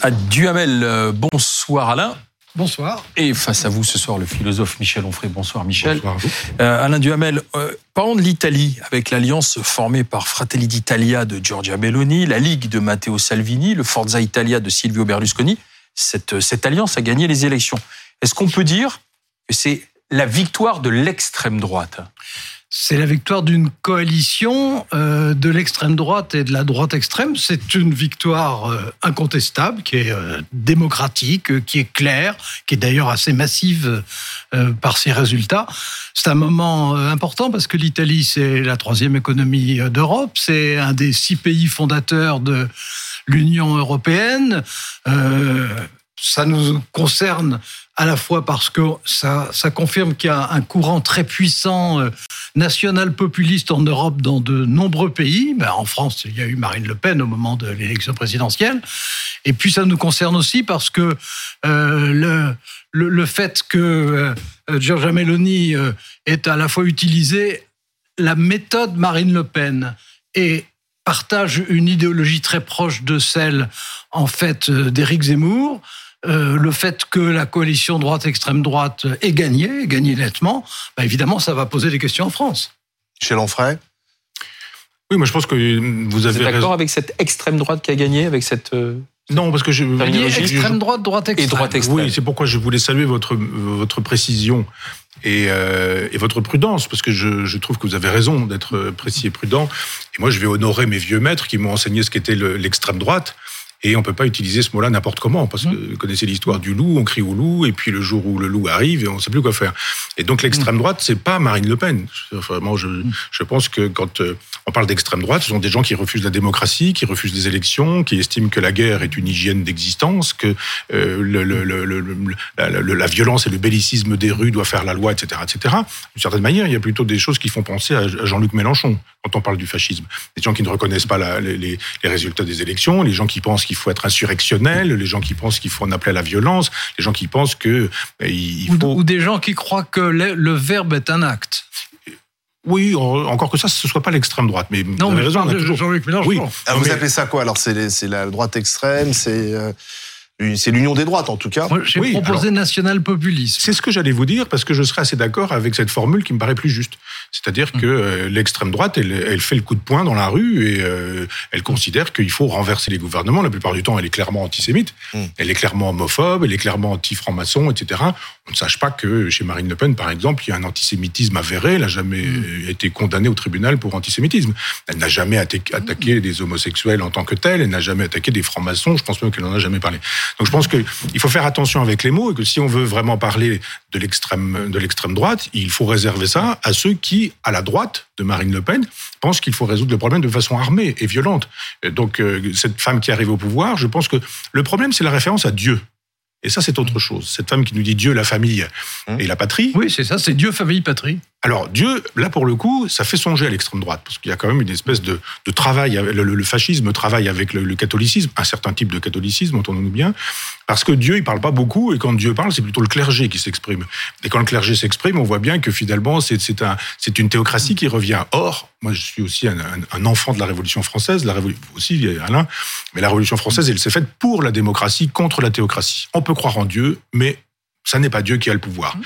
À Duhamel, euh, bonsoir Alain. Bonsoir. Et face à vous ce soir, le philosophe Michel Onfray. Bonsoir Michel. Bonsoir. Euh, Alain Duhamel, euh, parlons de l'Italie, avec l'alliance formée par Fratelli d'Italia de Giorgia Belloni, la Ligue de Matteo Salvini, le Forza Italia de Silvio Berlusconi. Cette, cette alliance a gagné les élections. Est-ce qu'on peut dire que c'est la victoire de l'extrême droite? C'est la victoire d'une coalition euh, de l'extrême droite et de la droite extrême. C'est une victoire euh, incontestable, qui est euh, démocratique, qui est claire, qui est d'ailleurs assez massive par ses résultats. C'est un moment important parce que l'Italie, c'est la troisième économie d'Europe, c'est un des six pays fondateurs de l'Union européenne ça nous concerne à la fois parce que ça, ça confirme qu'il y a un courant très puissant euh, national populiste en Europe dans de nombreux pays. Ben, en France, il y a eu Marine Le Pen au moment de l'élection présidentielle. Et puis ça nous concerne aussi parce que euh, le, fait que euh, Giorgia Meloni euh, ait à la fois utilisé la méthode Marine Le Pen et partage une idéologie très proche de celle en fait d'Éric Zemmour, euh, le fait que la coalition droite-extrême droite ait gagné, ait gagné nettement, bah évidemment, ça va poser des questions en France. Chez Lanfray Oui, moi je pense que vous avez. Vous êtes d'accord avec cette extrême droite qui a gagné, avec cette. Euh, non, parce que je. Extrême droite, droite extrême. Et droite extrême. Oui, c'est pourquoi je voulais saluer votre, votre précision et, euh, et votre prudence, parce que je, je, trouve que vous avez raison d'être précis et prudent. Et moi, je vais honorer mes vieux maîtres qui m'ont enseigné ce qu'était l'extrême droite. Et on peut pas utiliser ce mot-là n'importe comment, parce que mmh. vous connaissez l'histoire du loup, on crie au loup, et puis le jour où le loup arrive, et on sait plus quoi faire. Et donc l'extrême mmh. droite, c'est pas Marine Le Pen. Vraiment, je, mmh. je pense que quand euh, on parle d'extrême droite, ce sont des gens qui refusent la démocratie, qui refusent les élections, qui estiment que la guerre est une hygiène d'existence, que euh, le, le, le, la, la, violence et le bellicisme des rues doivent faire la loi, etc., etc. D'une certaine manière, il y a plutôt des choses qui font penser à Jean-Luc Mélenchon quand on parle du fascisme. Les gens qui ne reconnaissent pas la, les, les, résultats des élections, les gens qui pensent qu'il faut être insurrectionnel, les gens qui pensent qu'il faut en appeler à la violence, les gens qui pensent que euh, il faut... ou, des gens qui croient que le, verbe est un acte. Oui, encore que ça, ce ne soit pas l'extrême droite. Mais non, vous avez raison. Jean-Luc Mélenchon. Oui. Ah, vous appelez ça quoi Alors, c'est la droite extrême, c'est. Euh, c'est l'union des droites, en tout cas. J'ai proposé national-populisme. C'est ce que j'allais vous dire, parce que je serais assez d'accord avec cette formule qui me paraît plus juste. C'est-à-dire mm. que euh, l'extrême droite, elle, elle, fait le coup de poing dans la rue et euh, elle considère qu'il faut renverser les gouvernements. La plupart du temps, elle est clairement antisémite, mm. elle est clairement homophobe, elle est clairement anti-franc-maçon, etc. On ne sache pas que chez Marine Le Pen, par exemple, il y a un antisémitisme avéré. Elle n'a jamais mm. été condamnée au tribunal pour antisémitisme. Elle n'a jamais attaqué des homosexuels en tant que telle. Elle n'a jamais attaqué des francs-maçons. Je pense même qu'elle n'en a jamais parlé. Donc je pense qu'il faut faire attention avec les mots et que si on veut vraiment parler de l'extrême de l'extrême droite, il faut réserver ça à ceux qui, à la droite de Marine Le Pen, pensent qu'il faut résoudre le problème de façon armée et violente. Donc euh, cette femme qui arrive au pouvoir, je pense que le problème c'est la référence à Dieu. Et ça, c'est autre chose. Cette femme qui nous dit Dieu, la famille hein et la patrie. Oui, c'est ça, c'est Dieu, famille, patrie. Alors Dieu, là pour le coup, ça fait songer à l'extrême droite, parce qu'il y a quand même une espèce de, travail, le, fascisme travaille avec le, catholicisme, un certain type de catholicisme, entendons-nous bien, parce que Dieu, il parle pas beaucoup, et quand Dieu parle, c'est plutôt le clergé qui s'exprime. Et quand le clergé s'exprime, on voit bien que finalement, c'est un, une théocratie qui revient. Or, moi je suis aussi un, un, enfant de la Révolution française, la Révolution aussi, Alain, mais la Révolution française, elle s'est faite pour la démocratie, contre la théocratie. On peut croire en Dieu, mais ça n'est pas Dieu qui a le pouvoir.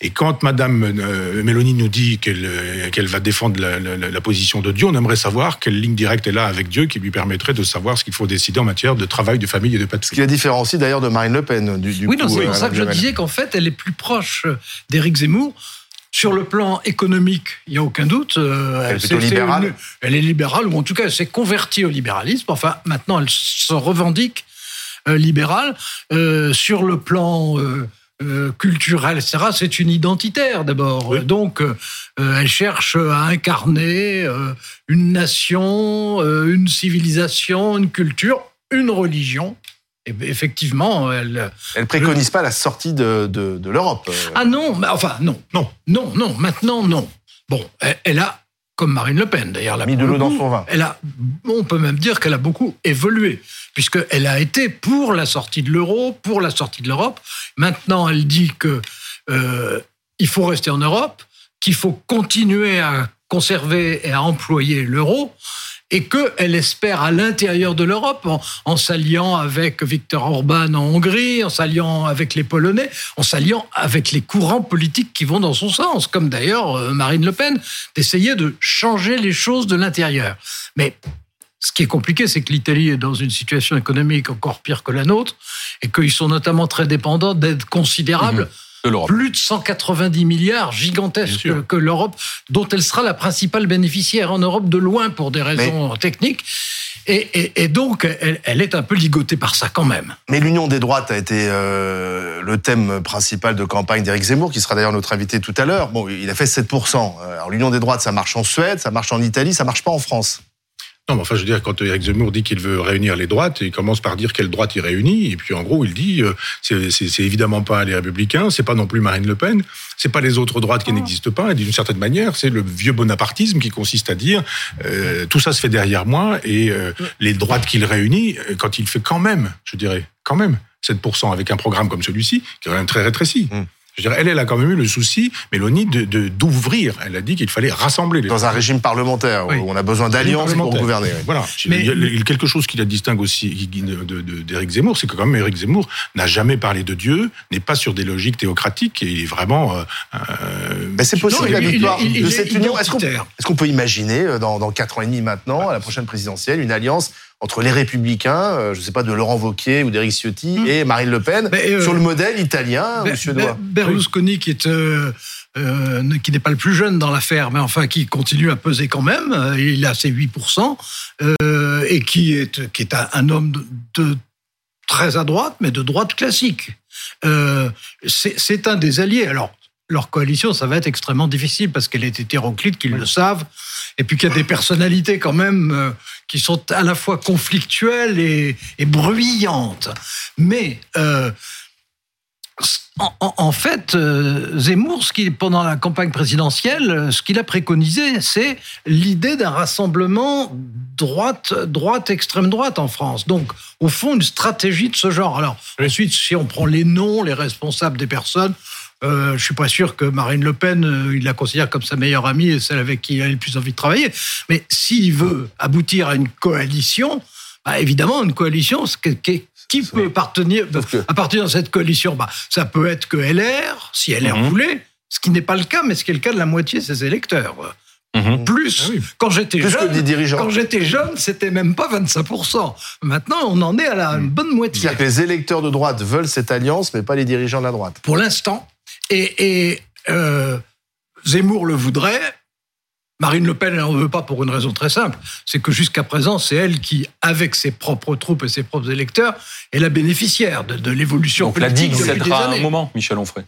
Et quand Madame euh, Mélanie nous dit qu'elle euh, va défendre la, la, la, position de Dieu, on aimerait savoir quelle ligne directe est là avec Dieu qui lui permettrait de savoir ce qu'il faut décider en matière de travail, de famille et de patrie. Ce qui la différencie d'ailleurs de Marine Le Pen. Du, du oui, c'est pour ça que je disais qu'en fait, elle est plus proche d'Éric Zemmour. Sur le plan économique, il n'y a aucun doute. Euh, elle, est, libérale. elle est libérale, ou en tout cas, elle s'est convertie au libéralisme. Enfin, maintenant, elle se revendique libérale. sur le plan euh, culturelle, etc. C'est une identitaire d'abord. Donc, euh, elle cherche à incarner euh, une nation, une civilisation, une culture, une religion. Et effectivement, elle. Elle préconise pas la sortie de, de, l'Europe. Ah non, mais enfin non, non, non, non. Maintenant non. Bon, elle a comme Marine Le Pen d'ailleurs. Mis de l'eau dans son vin. Elle a, on peut même dire qu'elle a beaucoup évolué, puisqu'elle a été pour la sortie de l'euro, pour la sortie de l'Europe. Maintenant, elle dit que euh, il faut rester en Europe, qu'il faut continuer à conserver et à employer l'euro et qu'elle espère à l'intérieur de l'Europe, en, s'alliant avec Viktor Orban en Hongrie, en s'alliant avec les Polonais, en s'alliant avec les courants politiques qui vont dans son sens, comme d'ailleurs euh, Marine Le Pen, d'essayer de changer les choses de l'intérieur. Mais ce qui est compliqué, c'est que l'Italie est dans une situation économique encore pire que la nôtre, et qu'ils sont notamment très dépendants d'aides considérables. Plus de 190 milliards gigantesques que, l'Europe, dont elle sera la principale bénéficiaire en Europe de loin pour des raisons techniques. Et, donc, elle, est un peu ligotée par ça quand même. Mais l'union des droites a été euh, le thème principal de campagne d'Éric Zemmour, qui sera d'ailleurs notre invité tout à l'heure. Bon, il a fait 7%. Alors l'union des droites, ça marche en Suède, ça marche en Italie, ça marche pas en France. Non, mais enfin, je veux dire, quand Eric Zemmour dit qu'il veut réunir les droites, il commence par dire quelle droite il réunit, et puis en gros, il dit euh, c'est évidemment pas les Républicains, c'est pas non plus Marine Le Pen, c'est pas les autres droites qui ah. n'existent pas, et d'une certaine manière, c'est le vieux bonapartisme qui consiste à dire euh, tout ça se fait derrière moi, et euh, les droites qu'il réunit, quand il fait quand même, je dirais, quand même 7% avec un programme comme celui-ci, qui est quand même très rétréci. Hum. Je dirais, elle, elle a quand même eu le souci, Mélanie, de d'ouvrir. elle a dit qu'il fallait rassembler les. Dans un régime parlementaire où on a besoin d'alliances pour gouverner. Voilà. Mais... Il y a quelque chose qui la distingue aussi d'Éric Zemmour, c'est que quand même Éric Zemmour n'a jamais parlé de Dieu, n'est pas sur des logiques théocratiques et il est vraiment. Euh, euh Mais c'est possible la victoire de cette union. Est-ce qu'on peut imaginer euh, dans, dans 4 ans et demi maintenant, à la prochaine présidentielle, une alliance entre les Républicains, euh, je ne sais pas, de Laurent Wauquiez ou d'Éric Ciotti, hmm. et Marine Le Pen, euh, sur le modèle italien ou suédois. Berlusconi, qui est euh, qui n'est pas le plus jeune dans l'affaire, mais enfin qui continue à peser quand même. Il a ses 8%, et qui est, qui est un, homme de, très à droite, mais de droite classique. c'est un des alliés. Alors, leur coalition, ça va être extrêmement difficile parce qu'elle est hétéroclite, qu'ils le savent, et puis qu'il y a des personnalités quand même qui sont à la fois conflictuelles et, bruyantes. Mais euh, en, fait, euh, Zemmour, ce qui, pendant la campagne présidentielle, ce qu'il a préconisé, c'est l'idée d'un rassemblement droite, droite, extrême droite en France. Donc, au fond, une stratégie de ce genre. Alors, ensuite, si on prend les noms, les responsables des personnes, euh, je suis pas sûr que Marine Le Pen, euh, il la considère comme sa meilleure amie et celle avec qui il a le plus envie de travailler. Mais s'il veut aboutir à une coalition, bah, évidemment, une coalition, qui, peut partenir, à partir de cette coalition bah, Ça peut être que LR, si LR mhm. voulait, ce qui n'est pas le cas, mais ce qui est le cas de la moitié de ses électeurs. Mhm. Plus, ah quand j'étais jeune, quand j'étais jeune, c'était même pas 25%. Maintenant, on en est à la bonne moitié. C'est-à-dire que les électeurs de droite veulent cette alliance, mais pas les dirigeants de la droite. Pour l'instant, et, euh, Zemmour le voudrait. Marine Le Pen, n'en veut pas pour une raison très simple. C'est que jusqu'à présent, c'est elle qui, avec ses propres troupes et ses propres électeurs, est la bénéficiaire de, l'évolution politique. Donc la digue cédera un moment, Michel Onfray.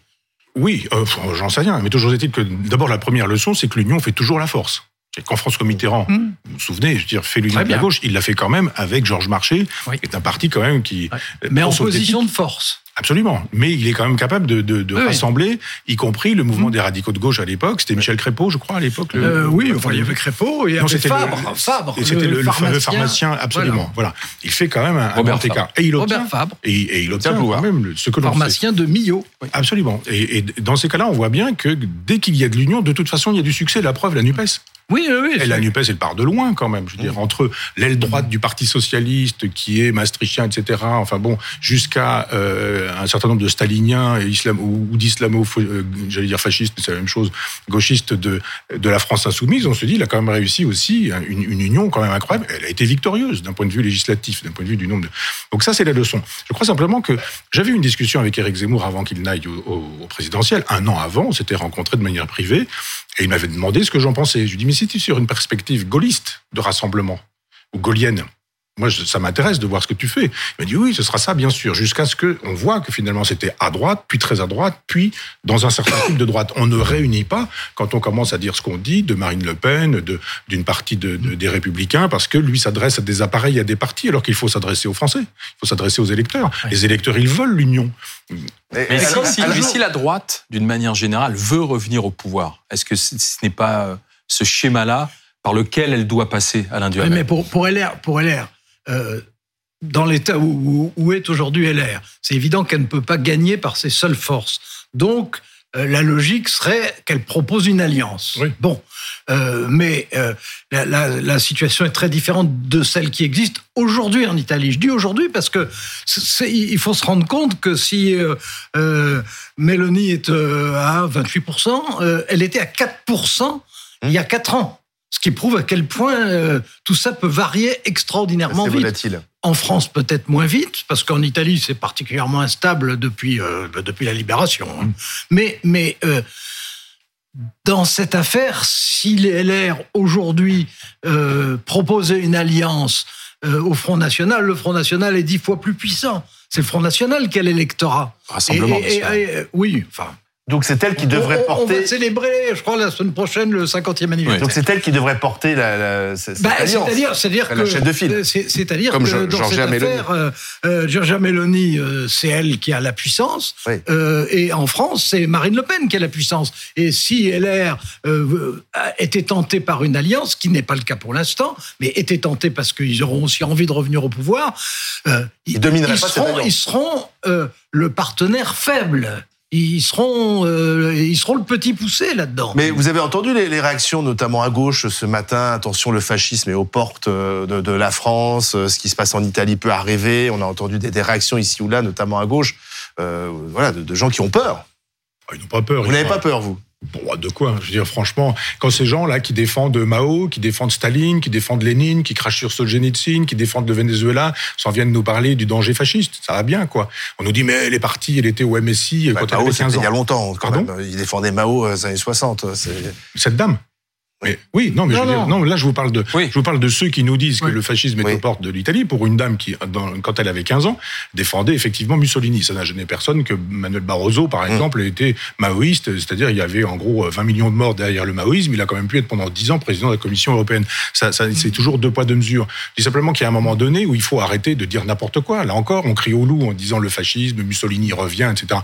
Oui, euh, j'en sais rien. Mais toujours est-il que d'abord, la première leçon, c'est que l'union fait toujours la force. Quand François Mitterrand, hmm. vous vous souvenez, je veux dire, fait l'union de la gauche, il l'a fait quand même avec Georges Marchais, qui est un parti quand même qui... Mais en position de force. Absolument. Mais il est quand même capable de, de, de rassembler, y compris le mouvement mmh. des radicaux de gauche à l'époque. C'était Michel Crépeau, je crois, à l'époque. Euh, oui, enfin, il y avait Crépeau et y avait Fabre. Le, Fabre. Et c'était le, le, fameux pharmacien, absolument. Voilà. Il fait quand même un, Robert un écart. Et il obtient, Robert Fabre. Et, et il obtient quand même ce que l'on Pharmacien de Millau. Absolument. Et, et, dans ces cas-là, on voit bien que dès qu'il y a de l'union, de toute façon, il y a du succès. La preuve, la NUPES. Oui, oui, oui. Et la NUPES, elle part de loin quand même. Je veux dire, entre l'aile droite du Parti socialiste, qui est maastrichtien, etc., enfin bon, jusqu'à euh, un certain nombre de staliniens et islam, ou, d'islamo, euh, j'allais dire fascistes, c'est la même chose, gauchistes de, de la France insoumise, on se dit, il a quand même réussi aussi une, une union quand même incroyable. Elle a été victorieuse d'un point de vue législatif, d'un point de vue du nombre de... Donc ça, c'est la leçon. Je crois simplement que j'avais une discussion avec Éric Zemmour avant qu'il n'aille au, au, au présidentiel. Un an avant, on s'était rencontrés de manière privée. Et il m'avait demandé ce que j'en pensais. Je lui ai dit, mais si tu sur une perspective gaulliste de rassemblement, ou gaulienne, moi, ça m'intéresse de voir ce que tu fais. Il m'a dit oui, ce sera ça, bien sûr, jusqu'à ce qu'on voit que finalement c'était à droite, puis très à droite, puis dans un certain type de droite. On ne réunit pas quand on commence à dire ce qu'on dit de Marine Le Pen, d'une partie de, des Républicains, parce que lui s'adresse à des appareils, à des partis, alors qu'il faut s'adresser aux Français, il faut s'adresser aux électeurs. Les électeurs, ils veulent l'union. Mais, si, la droite, d'une manière générale, veut revenir au pouvoir, est-ce que ce n'est pas euh, ce schéma-là par lequel elle doit passer, à l'Indienne Mais pour, pour LR, pour LR euh, dans l'état où, est aujourd'hui LR. C'est évident qu'elle ne peut pas gagner par ses seules forces. Donc, la logique serait qu'elle propose une alliance. Bon, mais la, situation est très différente de celle qui existe aujourd'hui en Italie. Je dis aujourd'hui parce que il faut se rendre compte que si Mélanie est à 28%, elle était à 4% il y a 4 ans. Ce qui prouve à quel point euh, tout ça peut varier extraordinairement vite. Volatile. En France, peut-être moins vite, parce qu'en Italie, c'est particulièrement instable depuis, euh, depuis la libération. Hein. Mais, mais euh, dans cette affaire, si les LR aujourd'hui proposaient une alliance au Front National, le Front National est dix fois plus puissant. C'est le Front National qui a l'électorat. Rassemblement. oui, enfin, donc c'est elle qui devrait porter. On va célébrer, je crois, la semaine prochaine le 50e anniversaire. Donc c'est elle qui devrait porter la, la cette bah, C'est-à-dire, c'est-à-dire que la chef de file. C'est-à-dire que dans cette affaire, euh, euh, Giorgia Meloni, euh, c'est elle qui a la puissance, euh, et en France, c'est Marine Le Pen qui a la puissance. Et si LR euh, était tenté par une alliance, qui n'est pas le cas pour l'instant, mais était tenté parce qu'ils auront aussi envie de revenir au pouvoir, ils, ils, domineraient pas seront, ils seront le partenaire faible ils seront, euh, ils seront le petit poussé là-dedans. Mais vous avez entendu les, réactions, notamment à gauche ce matin. Attention, le fascisme est aux portes euh, de, la France. Euh, ce qui se passe en Italie peut arriver. On a entendu des, réactions ici ou là, notamment à gauche, voilà, de, gens qui ont peur. Ah, ils n'ont pas peur. Vous n'avez pas peur, vous? De quoi Je veux dire, franchement, quand ces gens-là qui défendent Mao, qui défendent Staline, qui défendent Lénine, qui crachent sur Solzhenitsyn, qui défendent le Venezuela, s'en viennent nous parler du danger fasciste, ça va bien, quoi. On nous dit, mais elle est partie, elle était au MSI bah, quand elle avait 15 ans. Il y a longtemps, quand même. Il défendait Mao aux années 60. Cette dame oui, non, mais je non. là, je vous parle de, je vous parle de ceux qui nous disent que le fascisme est aux portes de l'Italie. Pour une dame qui, quand elle avait 15 ans, défendait effectivement Mussolini. Ça n'a gêné personne que Manuel Barroso, par mm. exemple, était maoïste, c'est-à-dire il y avait en gros 20 millions de morts derrière le maoïsme. Il a quand même pu être pendant 10 ans président de la Commission européenne. Ça, ça c'est toujours deux poids deux mesures. Je dis simplement qu'il y a un moment donné où il faut arrêter de dire n'importe quoi. Là encore, on crie au loup en disant le fascisme, Mussolini revient, etc.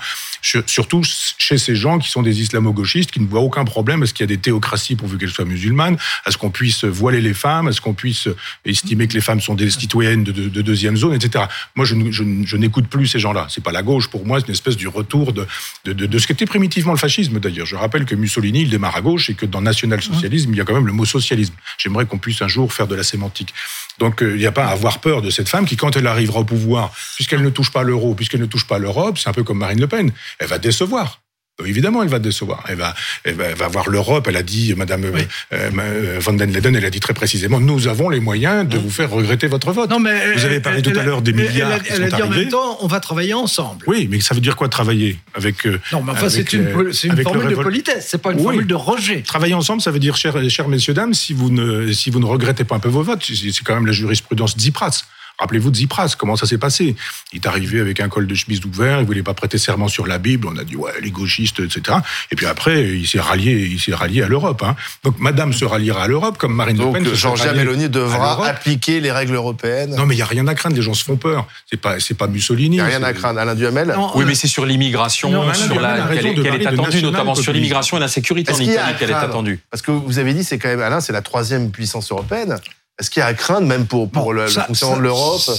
Surtout chez ces gens qui sont des islamo-gauchistes qui ne voient aucun problème à ce qu'il y a des théocraties pourvu qu'elles soient musulmanes, à ce qu'on puisse voiler les femmes, à ce qu'on puisse estimer que les femmes sont des citoyennes de, deuxième zone, etc. Moi, je, je, n'écoute plus ces gens-là. C'est pas la gauche pour moi, c'est une espèce du retour de, de, de ce qu'était primitivement le fascisme. D'ailleurs, je rappelle que Mussolini, il démarre à gauche et que dans national-socialisme, il y a quand même le mot socialisme. J'aimerais qu'on puisse un jour faire de la sémantique. Donc, euh, il n'y a pas à avoir peur de cette femme qui, quand elle arrivera au pouvoir, puisqu'elle ne touche pas l'euro, puisqu'elle ne touche pas l'Europe, c'est un peu comme Marine Le Pen elle va décevoir. Évidemment, elle va décevoir. Elle va, elle va, voir l'Europe. Elle a dit, Madame euh, euh, Van den Leyden, elle a dit très précisément, nous avons les moyens de vous faire regretter votre vote. Non, mais vous avez parlé tout à l'heure des milliards elle, qui sont a dit en même temps, on va travailler ensemble. Oui, mais ça veut dire quoi travailler avec euh, Non, mais enfin, c'est une, une formule de politesse. C'est pas une formule de rejet. Travailler ensemble, ça veut dire, chers, chers messieurs dames, si vous ne, si vous ne regrettez pas un peu vos votes, c'est quand même la jurisprudence d'Ipras. Rappelez-vous de Zipras, comment ça s'est passé? Il est arrivé avec un col de chemise ouvert, il voulait pas prêter serment sur la Bible, on a dit ouais les gauchistes, etc. Et puis après, il s'est rallié, il s'est rallié à l'Europe. Hein. Donc Madame se ralliera à l'Europe comme Marine Le Pen. Donc Jean-Jacques Mélanie devra appliquer les règles européennes. Non mais il y a rien à craindre, les gens se font peur. C'est pas c'est pas Mussolini. Il y a rien à craindre. Alain Duhamel. oui, mais c'est sur l'immigration, sur la qu'elle est, attendue, notamment sur l'immigration et la sécurité en Italie qu'elle est attendue? Parce que vous avez dit, c'est quand même Alain, c'est la troisième puissance européenne. Est-ce qu'il y a à craindre même pour, pour le, fonctionnement de l'Europe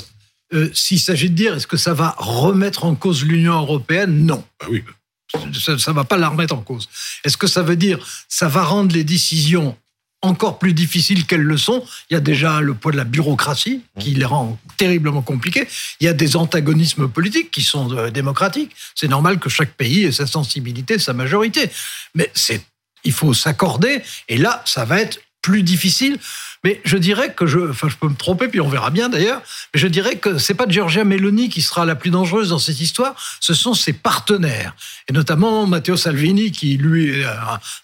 euh, s'il s'agit de dire est-ce que ça va remettre en cause l'Union européenne, non. Ah oui. Ça ne va pas la remettre en cause. Est-ce que ça veut dire ça va rendre les décisions encore plus difficiles qu'elles le sont? Il y a déjà le poids de la bureaucratie qui les rend terriblement compliquées. Il y a des antagonismes politiques qui sont euh, démocratiques. C'est normal que chaque pays ait sa sensibilité, sa majorité. Mais c'est il faut s'accorder. Et là, ça va être plus difficile. Mais je dirais que je, enfin, je peux me tromper, puis on verra bien d'ailleurs. Mais je dirais que c'est pas Giorgia Meloni qui sera la plus dangereuse dans cette histoire. Ce sont ses partenaires, et notamment Matteo Salvini, qui lui est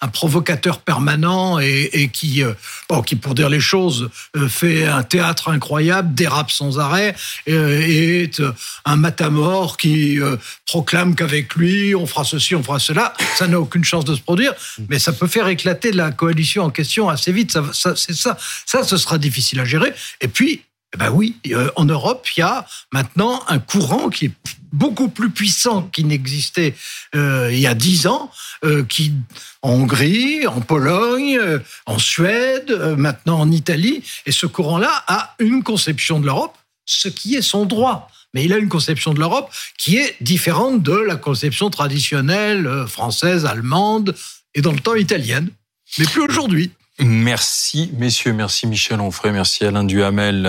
un, provocateur permanent et, qui, euh, bon, qui pour dire les choses, euh, fait un théâtre incroyable, dérape sans arrêt, euh, et est un matamor qui proclame qu'avec lui, on fera ceci, on fera cela. Ça n'a aucune chance de se produire, mais ça peut faire éclater la coalition en question assez vite. Ça, c'est ça. Ça, ce sera difficile à gérer. Et puis, eh ben oui, euh, en Europe, il y a maintenant un courant qui est beaucoup plus puissant qu'il n'existait euh, il y a dix ans, euh, qui en Hongrie, en Pologne, en Suède, maintenant en Italie, et ce courant-là a une conception de l'Europe, ce qui est son droit. mais il a une conception de l'Europe qui est différente de la conception traditionnelle française, allemande et dans le temps italienne. Mais plus aujourd'hui. Merci, messieurs. Merci, Michel Onfray. Merci, Alain Duhamel.